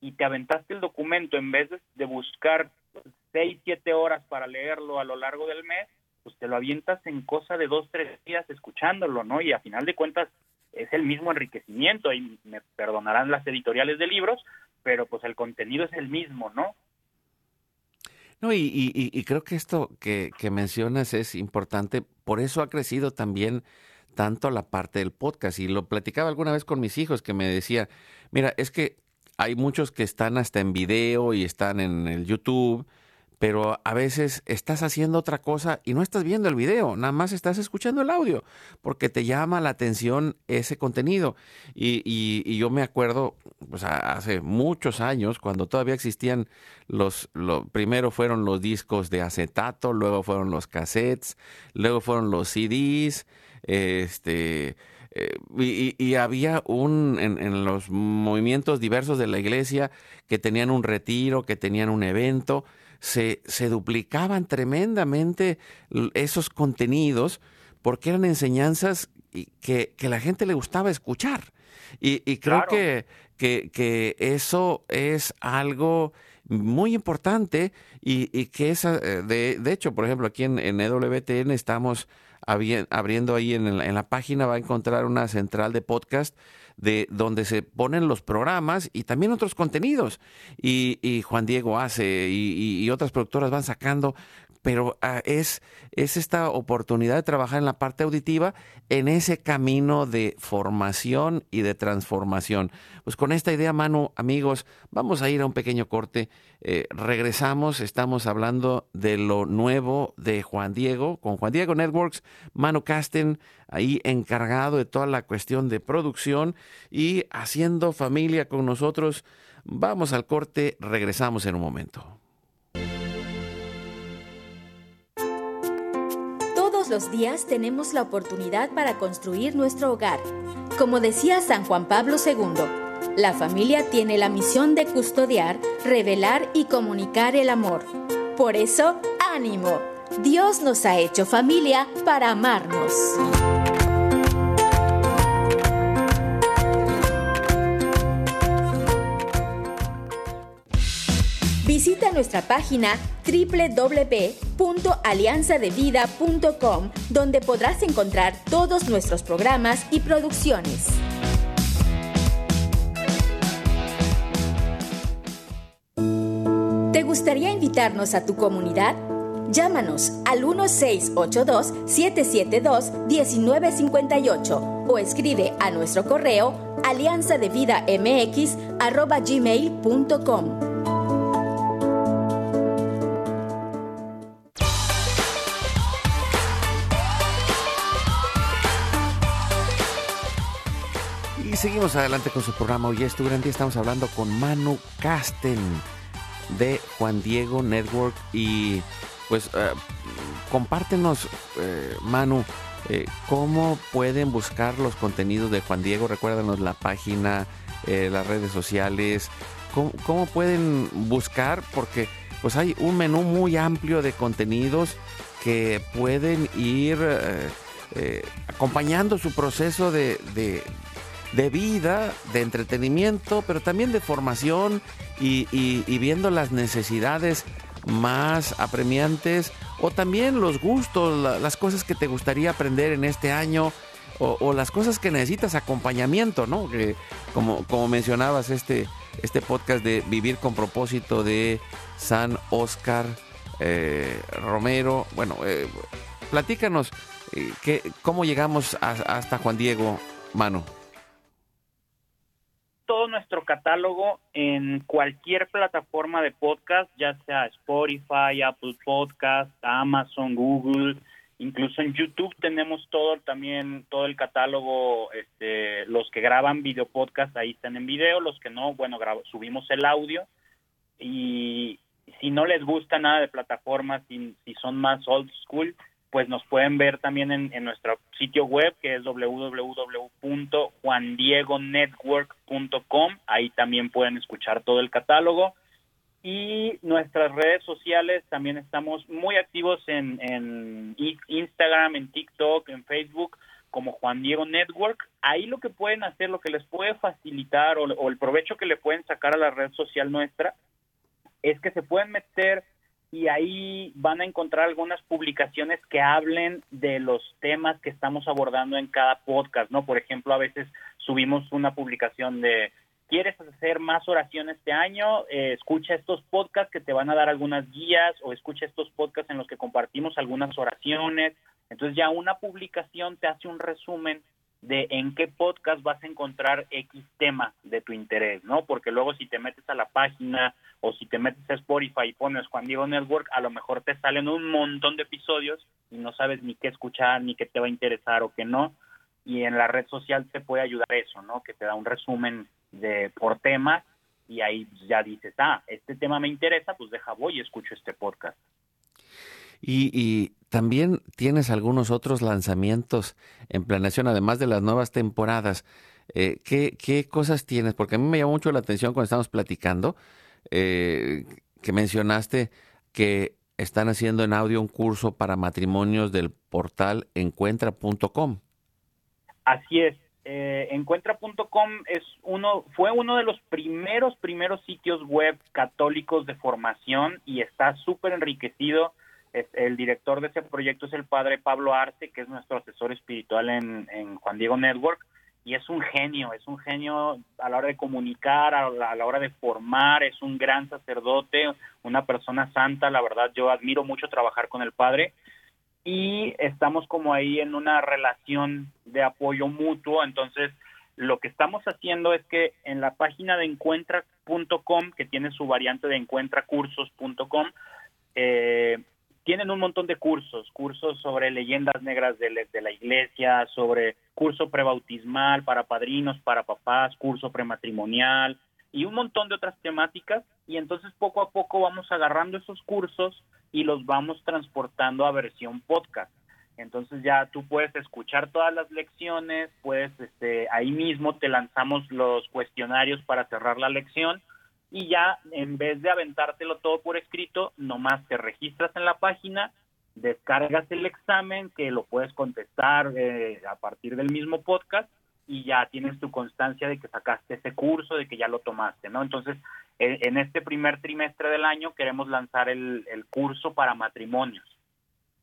y te aventaste el documento en vez de, buscar seis, siete horas para leerlo a lo largo del mes, pues te lo avientas en cosa de dos, tres días escuchándolo, ¿no? Y a final de cuentas es el mismo enriquecimiento, y me perdonarán las editoriales de libros, pero pues el contenido es el mismo, ¿no? No, y, y, creo que esto que, que, mencionas es importante, por eso ha crecido también tanto la parte del podcast. Y lo platicaba alguna vez con mis hijos que me decía, mira, es que hay muchos que están hasta en video y están en el YouTube pero a veces estás haciendo otra cosa y no estás viendo el video, nada más estás escuchando el audio, porque te llama la atención ese contenido. Y, y, yo me acuerdo, pues hace muchos años, cuando todavía existían los, lo, primero fueron los discos de acetato, luego fueron los cassettes, luego fueron los CDs, este... Eh, y, y, había un, en, los movimientos diversos de la iglesia que tenían un retiro, que tenían un evento, se, se duplicaban tremendamente esos contenidos porque eran enseñanzas que, que la gente le gustaba escuchar. Y, creo que, que, que, eso es algo muy importante y, que es, eh, de, de, hecho, por ejemplo, aquí en, en EWTN estamos abriendo ahí en, en la página, va a encontrar una central de podcast de donde se ponen los programas y también otros contenidos. Y, Juan Diego hace y, otras productoras van sacando pero ah, es, es esta oportunidad de trabajar en la parte auditiva en ese camino de formación y de transformación. Pues con esta idea, Manu, amigos, vamos a ir a un pequeño corte. Eh, regresamos, estamos hablando de lo nuevo de Juan Diego, con Juan Diego Networks, Manu Casten, ahí encargado de toda la cuestión de producción y haciendo familia con nosotros. Vamos al corte, regresamos en un momento. Los días tenemos la oportunidad para construir nuestro hogar. Como decía San Juan Pablo II, la familia tiene la misión de custodiar, revelar y comunicar el amor. Por eso, ánimo. Dios nos ha hecho familia para amarnos. Visita nuestra página www.alianzadevida.com donde podrás encontrar todos nuestros programas y producciones. ¿Te gustaría invitarnos a tu comunidad? Llámanos al 1682-772-1958 o escribe a nuestro correo alianzadevidamx.gmail.com. seguimos adelante con su programa. Hoy es tu gran día. Estamos hablando con Manu Casten de Juan Diego Network. Y pues eh, compártenos, eh, Manu, eh, cómo pueden buscar los contenidos de Juan Diego. Recuérdanos la página, las redes sociales. ¿Cómo, ¿Cómo, pueden buscar? Porque pues hay un menú muy amplio de contenidos que pueden ir acompañando su proceso de vida, de entretenimiento, pero también de formación y, viendo las necesidades más apremiantes o también los gustos, las cosas que te gustaría aprender en este año o, las cosas que necesitas acompañamiento, ¿no? Que como, como mencionabas este, este podcast de Vivir con propósito de San Oscar eh, Romero. Bueno, eh, platícanos eh, cómo llegamos hasta Juan Diego, Mano todo nuestro catálogo en cualquier plataforma de podcast, ya sea Spotify, Apple Podcast, Amazon, Google, incluso en YouTube tenemos todo también todo el catálogo, este, los que graban video podcast ahí están en video, los que no, bueno, subimos el audio. Y si no les gusta nada de plataformas, si, si son más old school, pues nos pueden ver también en, nuestro sitio web que es www.juandiegonetwork.com. Ahí también pueden escuchar todo el catálogo. Y nuestras redes sociales también estamos muy activos en, Instagram, en TikTok, en Facebook como Juan Diego Network. Ahí lo que pueden hacer, lo que les puede facilitar o, o el provecho que le pueden sacar a la red social nuestra es que se pueden meter y ahí van a encontrar algunas publicaciones que hablen de los temas que estamos abordando en cada podcast, ¿no? Por ejemplo, a veces subimos una publicación de ¿Quieres hacer más oraciones este año? Eh, escucha estos podcasts que te van a dar algunas guías o escucha estos podcasts en los que compartimos algunas oraciones. Entonces ya una publicación te hace un resumen de en qué podcast vas a encontrar X tema de tu interés, ¿no? Porque luego si te metes a la página o si te metes a Spotify y pones Juan Diego Network, a lo mejor te salen un montón de episodios y no sabes ni qué escuchar, ni qué te va a interesar o qué no. Y en la red social te puede ayudar eso, ¿no? Que te da un resumen de por tema y ahí ya dices, ah, este tema me interesa, pues deja voy y escucho este podcast. Y, también tienes algunos otros lanzamientos en planeación, además de las nuevas temporadas. Eh, ¿qué, ¿qué, cosas tienes? Porque a mí me llamó mucho la atención cuando estamos platicando, eh, que mencionaste que están haciendo en audio un curso para matrimonios del portal encuentra.com. Así es. eh, encuentra.com es uno, fue uno de los primeros, primeros sitios web católicos de formación y está súper enriquecido. El director de ese proyecto es el padre Pablo Arce, que es nuestro asesor espiritual en, Juan Diego Network y es un genio, es un genio a la hora de comunicar, a la, hora de formar, es un gran sacerdote, una persona santa, la verdad yo admiro mucho trabajar con el padre y estamos como ahí en una relación de apoyo mutuo, entonces lo que estamos haciendo es que en la página de encuentra.com, que tiene su variante de encuentracursos.com, eh, tienen un montón de cursos, cursos sobre leyendas negras de, la iglesia, sobre curso prebautismal para padrinos, para papás, curso prematrimonial y un montón de otras temáticas. Y entonces poco a poco vamos agarrando esos cursos y los vamos transportando a versión podcast. Entonces ya tú puedes escuchar todas las lecciones, puedes, este, ahí mismo te lanzamos los cuestionarios para cerrar la lección y ya en vez de aventártelo todo por escrito, nomás te registras en la página, descargas el examen que lo puedes contestar eh, a partir del mismo podcast y ya tienes tu constancia de que sacaste ese curso, de que ya lo tomaste, ¿no? Entonces, en este primer trimestre del año queremos lanzar el, curso para matrimonios.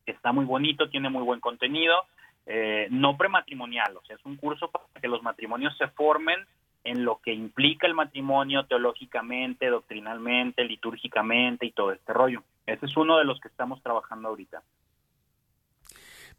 Está muy bonito, tiene muy buen contenido, eh, no prematrimonial, o sea, es un curso para que los matrimonios se formen en lo que implica el matrimonio teológicamente, doctrinalmente, litúrgicamente y todo este rollo. Ese es uno de los que estamos trabajando ahorita.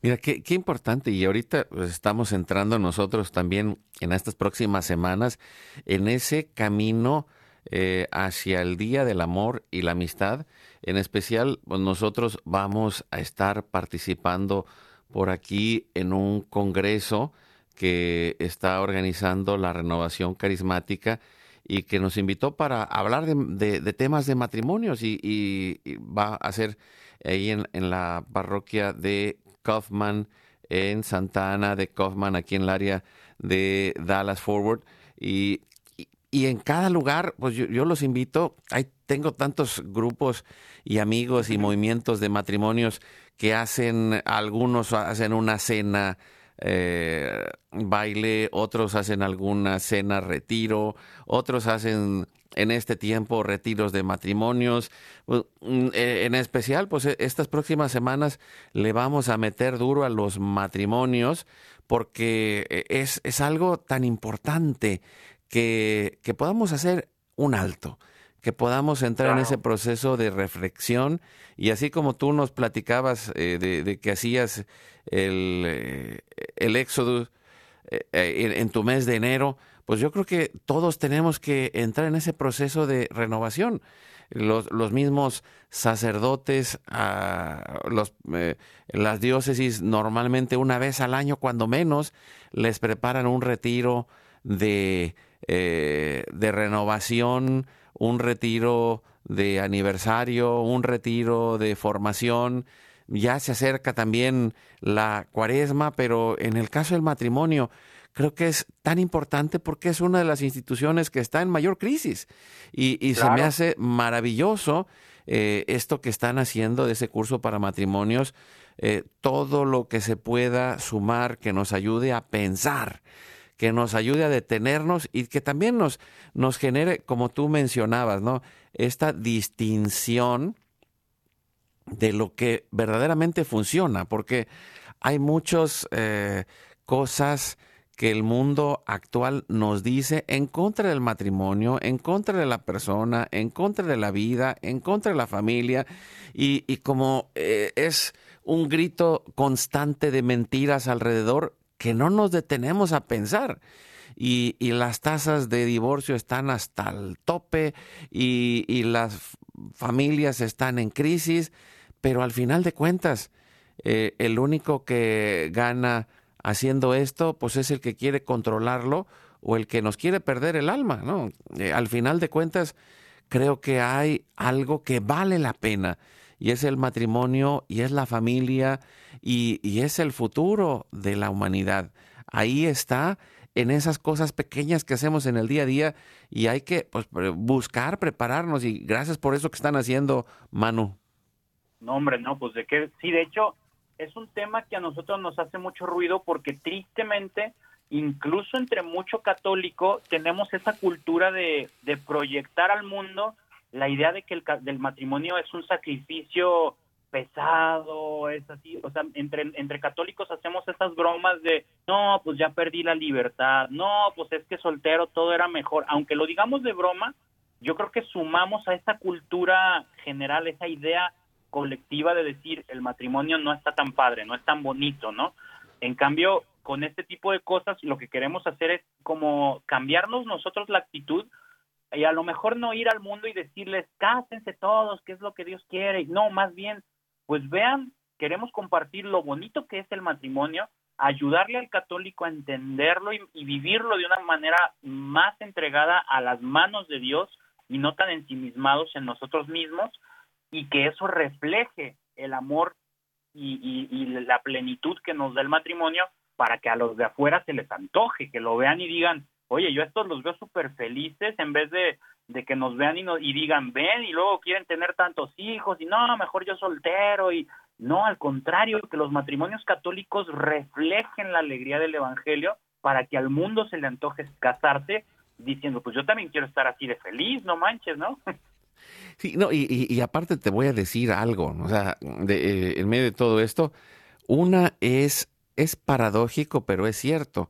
Mira, qué, importante. Y ahorita pues, estamos entrando nosotros también en estas próximas semanas en ese camino eh, hacia el Día del Amor y la Amistad. En especial, pues, nosotros vamos a estar participando por aquí en un congreso que está organizando la renovación carismática y que nos invitó para hablar de, temas de matrimonios y, va a ser ahí en, la parroquia de Kaufman en Santa Ana de Kaufman, aquí en el área de Dallas Forward. Y, y en cada lugar, pues yo, yo, los invito, hay, tengo tantos grupos y amigos y movimientos de matrimonios que hacen, algunos hacen una cena eh, baile, otros hacen alguna cena, retiro, otros hacen en este tiempo retiros de matrimonios. Pues, mm, eh, en especial, pues e, estas próximas semanas le vamos a meter duro a los matrimonios porque eh, es, es algo tan importante que, que podamos hacer un alto que podamos entrar en ese proceso de reflexión y así como tú nos platicabas eh, de, que hacías el, eh, el éxodo eh, en, tu mes de enero, pues yo creo que todos tenemos que entrar en ese proceso de renovación. Los, los mismos sacerdotes, ah, los, las diócesis normalmente una vez al año, cuando menos, les preparan un retiro de, de renovación, un retiro de aniversario, un retiro de formación. Ya se acerca también la cuaresma, pero en el caso del matrimonio, creo que es tan importante porque es una de las instituciones que está en mayor crisis. Y, se me hace maravilloso eh, esto que están haciendo de ese curso para matrimonios, eh, todo lo que se pueda sumar que nos ayude a pensar que nos ayude a detenernos y que también nos, nos genere, como tú mencionabas, ¿no? Esta distinción de lo que verdaderamente funciona, porque hay muchas eh, cosas que el mundo actual nos dice en contra del matrimonio, en contra de la persona, en contra de la vida, en contra de la familia, y, y como eh, es un grito constante de mentiras alrededor, que no nos detenemos a pensar. Y, las tasas de divorcio están hasta el tope y, las familias están en crisis, pero al final de cuentas, eh, el único que gana haciendo esto, pues es el que quiere controlarlo o el que nos quiere perder el alma, ¿no? Eh, al final de cuentas, creo que hay algo que vale la pena y es el matrimonio y es la familia y, es el futuro de la humanidad. Ahí está en esas cosas pequeñas que hacemos en el día a día y hay que pues, buscar, prepararnos y gracias por eso que están haciendo, Manu. No, hombre, no, pues de qué, sí, de hecho es un tema que a nosotros nos hace mucho ruido porque tristemente incluso entre mucho católico tenemos esa cultura de, de proyectar al mundo la idea de que el del matrimonio es un sacrificio pesado, es así, o sea, entre, entre católicos hacemos esas bromas de, no, pues ya perdí la libertad, no, pues es que soltero todo era mejor, aunque lo digamos de broma, yo creo que sumamos a esa cultura general, esa idea colectiva de decir el matrimonio no está tan padre, no es tan bonito, ¿no? En cambio, con este tipo de cosas lo que queremos hacer es como cambiarnos nosotros la actitud y a lo mejor no ir al mundo y decirles cásense todos, qué es lo que Dios quiere, no, más bien pues vean, queremos compartir lo bonito que es el matrimonio, ayudarle al católico a entenderlo y, vivirlo de una manera más entregada a las manos de Dios y no tan ensimismados en nosotros mismos y que eso refleje el amor y, la plenitud que nos da el matrimonio para que a los de afuera se les antoje, que lo vean y digan, oye, yo estos los veo súper felices en vez de de que nos vean y, y digan, ven, y luego quieren tener tantos hijos, y no, mejor yo soltero, y no, al contrario, que los matrimonios católicos reflejen la alegría del Evangelio para que al mundo se le antoje casarse, diciendo, pues yo también quiero estar así de feliz, no manches, ¿no? (laughs) Sí, no, y, y, aparte te voy a decir algo, o sea, de, eh, en medio de todo esto, una es, es paradójico, pero es cierto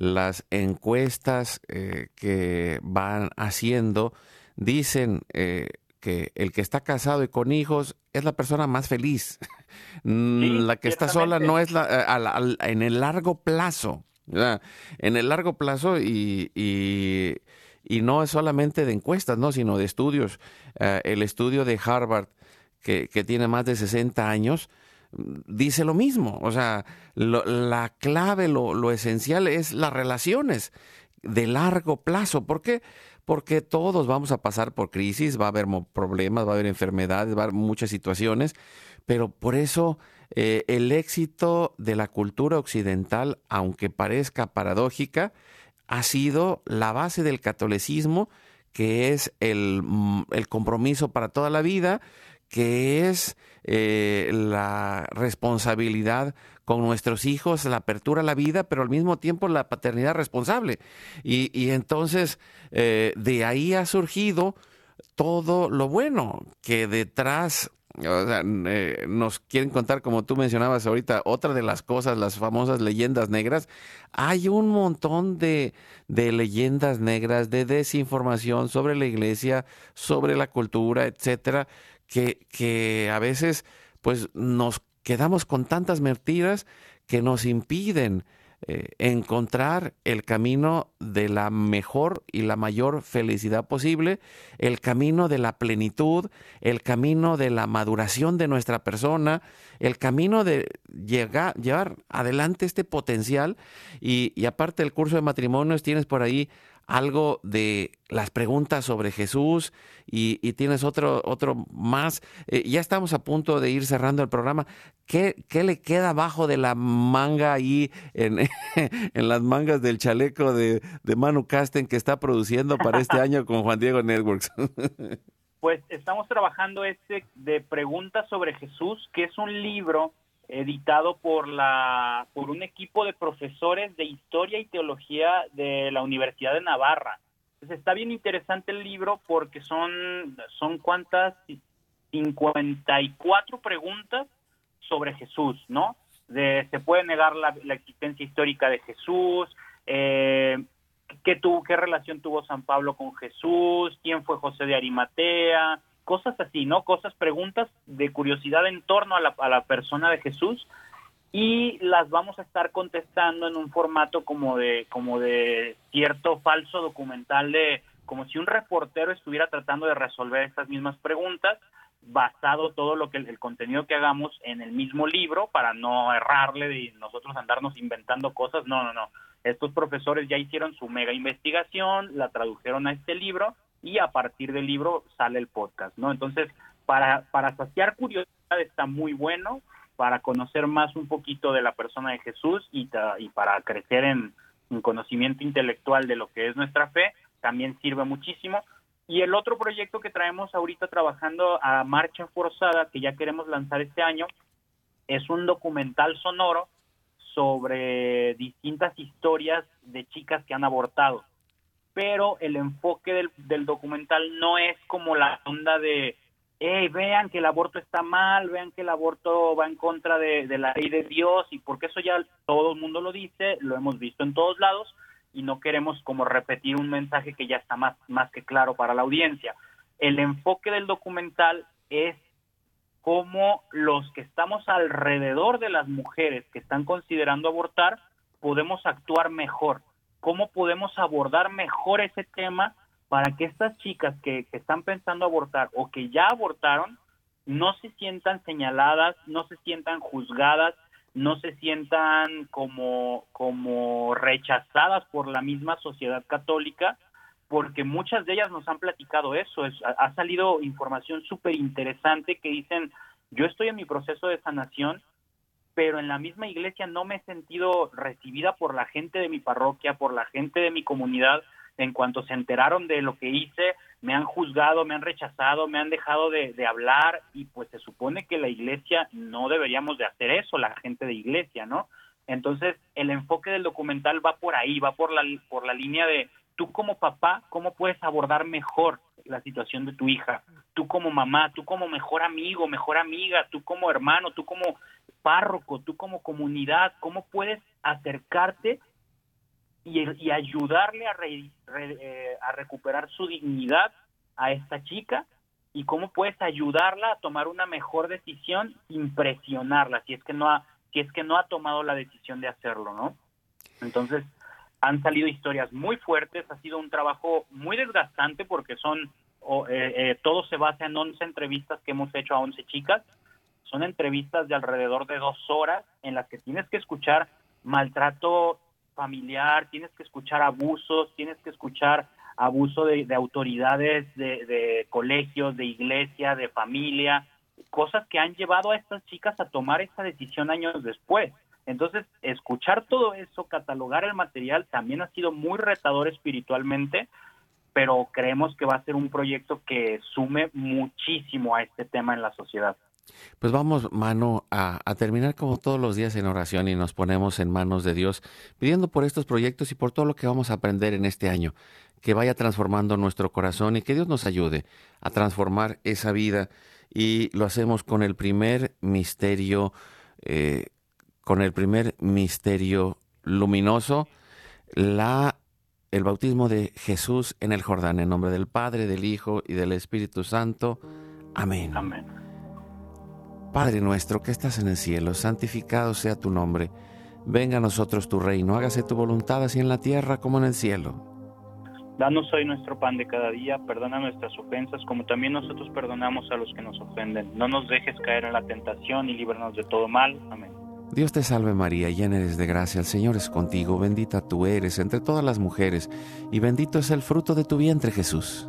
las encuestas eh, que van haciendo dicen eh, que el que está casado y con hijos es la persona más feliz. (laughs) La que está sola no es la, eh, en el largo plazo. En el largo plazo y, y, no es solamente de encuestas, ¿no? sino de estudios. el estudio de Harvard, que, que tiene más de 60 años, dice lo mismo. O sea, la clave, lo, esencial es las relaciones de largo plazo. ¿Por qué? Porque todos vamos a pasar por crisis, va a haber problemas, va a haber enfermedades, va a haber muchas situaciones, pero por eso eh, el éxito de la cultura occidental, aunque parezca paradójica, ha sido la base del catolicismo, que es el, mm, el compromiso para toda la vida, que es eh, la responsabilidad con nuestros hijos, la apertura a la vida, pero al mismo tiempo la paternidad responsable. Y, entonces eh, de ahí ha surgido todo lo bueno que detrás eh, nos quieren contar, como tú mencionabas ahorita, otra de las cosas, las famosas leyendas negras. Hay un montón de, de, leyendas negras, de desinformación sobre la iglesia, sobre la cultura, etcétera, que, a veces pues nos quedamos con tantas mentiras que nos impiden eh, encontrar el camino de la mejor y la mayor felicidad posible, el camino de la plenitud, el camino de la maduración de nuestra persona, el camino de llegar, llevar adelante este potencial. Y, y aparte del curso de matrimonios, tienes por ahí algo de las preguntas sobre Jesús y, tienes otro, otro más. Eh, ya estamos a punto de ir cerrando el programa. ¿Qué, ¿Qué, le queda abajo de la manga ahí, en, (laughs) en las mangas del chaleco de, de, Manu Casten que está produciendo para este (laughs) año con Juan Diego Networks? (laughs) pues estamos trabajando este de preguntas sobre Jesús, que es un libro editado por la por un equipo de profesores de historia y teología de la Universidad de Navarra. Entonces está bien interesante el libro porque son son cuántas 54 preguntas sobre Jesús, ¿no? De, se puede negar la, existencia histórica de Jesús, eh, ¿qué, tuvo, qué relación tuvo San Pablo con Jesús, quién fue José de Arimatea, cosas así, ¿no? Cosas, preguntas de curiosidad en torno a la, a la persona de Jesús y las vamos a estar contestando en un formato como de como de cierto falso documental de como si un reportero estuviera tratando de resolver estas mismas preguntas basado todo lo que el, contenido que hagamos en el mismo libro para no errarle y nosotros andarnos inventando cosas no no no estos profesores ya hicieron su mega investigación la tradujeron a este libro y a partir del libro sale el podcast, ¿no? Entonces, para, para saciar curiosidad está muy bueno, para conocer más un poquito de la persona de Jesús y, para crecer en, conocimiento intelectual de lo que es nuestra fe, también sirve muchísimo. Y el otro proyecto que traemos ahorita trabajando a marcha forzada, que ya queremos lanzar este año, es un documental sonoro sobre distintas historias de chicas que han abortado. Pero el enfoque del, documental no es como la onda de, hey, vean que el aborto está mal, vean que el aborto va en contra de, de la ley de Dios, y porque eso ya todo el mundo lo dice, lo hemos visto en todos lados, y no queremos como repetir un mensaje que ya está más, más que claro para la audiencia. El enfoque del documental es cómo los que estamos alrededor de las mujeres que están considerando abortar podemos actuar mejor, cómo podemos abordar mejor ese tema para que estas chicas que, están pensando abortar o que ya abortaron no se sientan señaladas, no se sientan juzgadas, no se sientan como, como rechazadas por la misma sociedad católica, porque muchas de ellas nos han platicado eso. Es, ha, ha salido información súper interesante que dicen, yo estoy en mi proceso de sanación, pero en la misma iglesia no me he sentido recibida por la gente de mi parroquia, por la gente de mi comunidad, en cuanto se enteraron de lo que hice, me han juzgado, me han rechazado, me han dejado de, de, hablar y pues se supone que la iglesia no deberíamos de hacer eso, la gente de iglesia, ¿no? Entonces el enfoque del documental va por ahí, va por la, por la línea de tú como papá, ¿cómo puedes abordar mejor la situación de tu hija? Tú como mamá, tú como mejor amigo, mejor amiga, tú como hermano, tú como párroco, tú como comunidad, ¿cómo puedes acercarte y, ayudarle eh, a recuperar su dignidad a esta chica y cómo puedes ayudarla a tomar una mejor decisión sin presionarla si es que no ha si es que no ha tomado la decisión de hacerlo no entonces han salido historias muy fuertes ha sido un trabajo muy desgastante porque son eh, eh, todo se basa en 11 entrevistas que hemos hecho a 11 chicas son entrevistas de alrededor de dos horas en las que tienes que escuchar maltrato familiar, tienes que escuchar abusos, tienes que escuchar abuso de, de autoridades, de, de, colegios, de iglesia, de familia, cosas que han llevado a estas chicas a tomar esta decisión años después. Entonces, escuchar todo eso, catalogar el material, también ha sido muy retador espiritualmente, pero creemos que va a ser un proyecto que sume muchísimo a este tema en la sociedad. Pues vamos, mano, a, terminar como todos los días en oración y nos ponemos en manos de Dios, pidiendo por estos proyectos y por todo lo que vamos a aprender en este año, que vaya transformando nuestro corazón y que Dios nos ayude a transformar esa vida. Y lo hacemos con el primer misterio, eh, con el primer misterio luminoso, la el bautismo de Jesús en el Jordán, en nombre del Padre, del Hijo y del Espíritu Santo. Amén. Amén. Padre nuestro que estás en el cielo, santificado sea tu nombre. Venga a nosotros tu reino, hágase tu voluntad así en la tierra como en el cielo. Danos hoy nuestro pan de cada día, perdona nuestras ofensas como también nosotros perdonamos a los que nos ofenden. No nos dejes caer en la tentación y líbranos de todo mal. Amén. Dios te salve María, llena eres de gracia, el Señor es contigo, bendita tú eres entre todas las mujeres, y bendito es el fruto de tu vientre Jesús.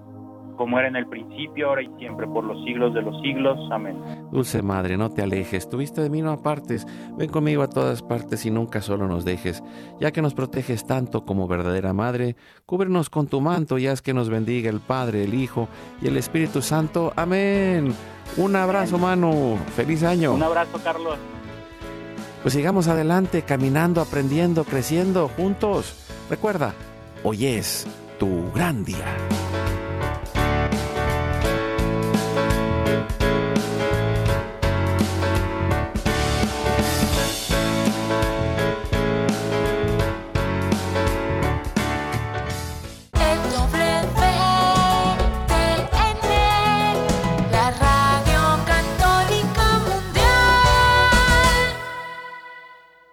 Como era en el principio, ahora y siempre, por los siglos de los siglos. Amén. Dulce Madre, no te alejes, tu vista de mí no apartes, ven conmigo a todas partes y nunca solo nos dejes, ya que nos proteges tanto como verdadera Madre, cúbrenos con tu manto y haz que nos bendiga el Padre, el Hijo y el Espíritu Santo. Amén. Un abrazo, mano. Feliz año. Un abrazo, Carlos. Pues sigamos adelante, caminando, aprendiendo, creciendo juntos. Recuerda, hoy es tu gran día.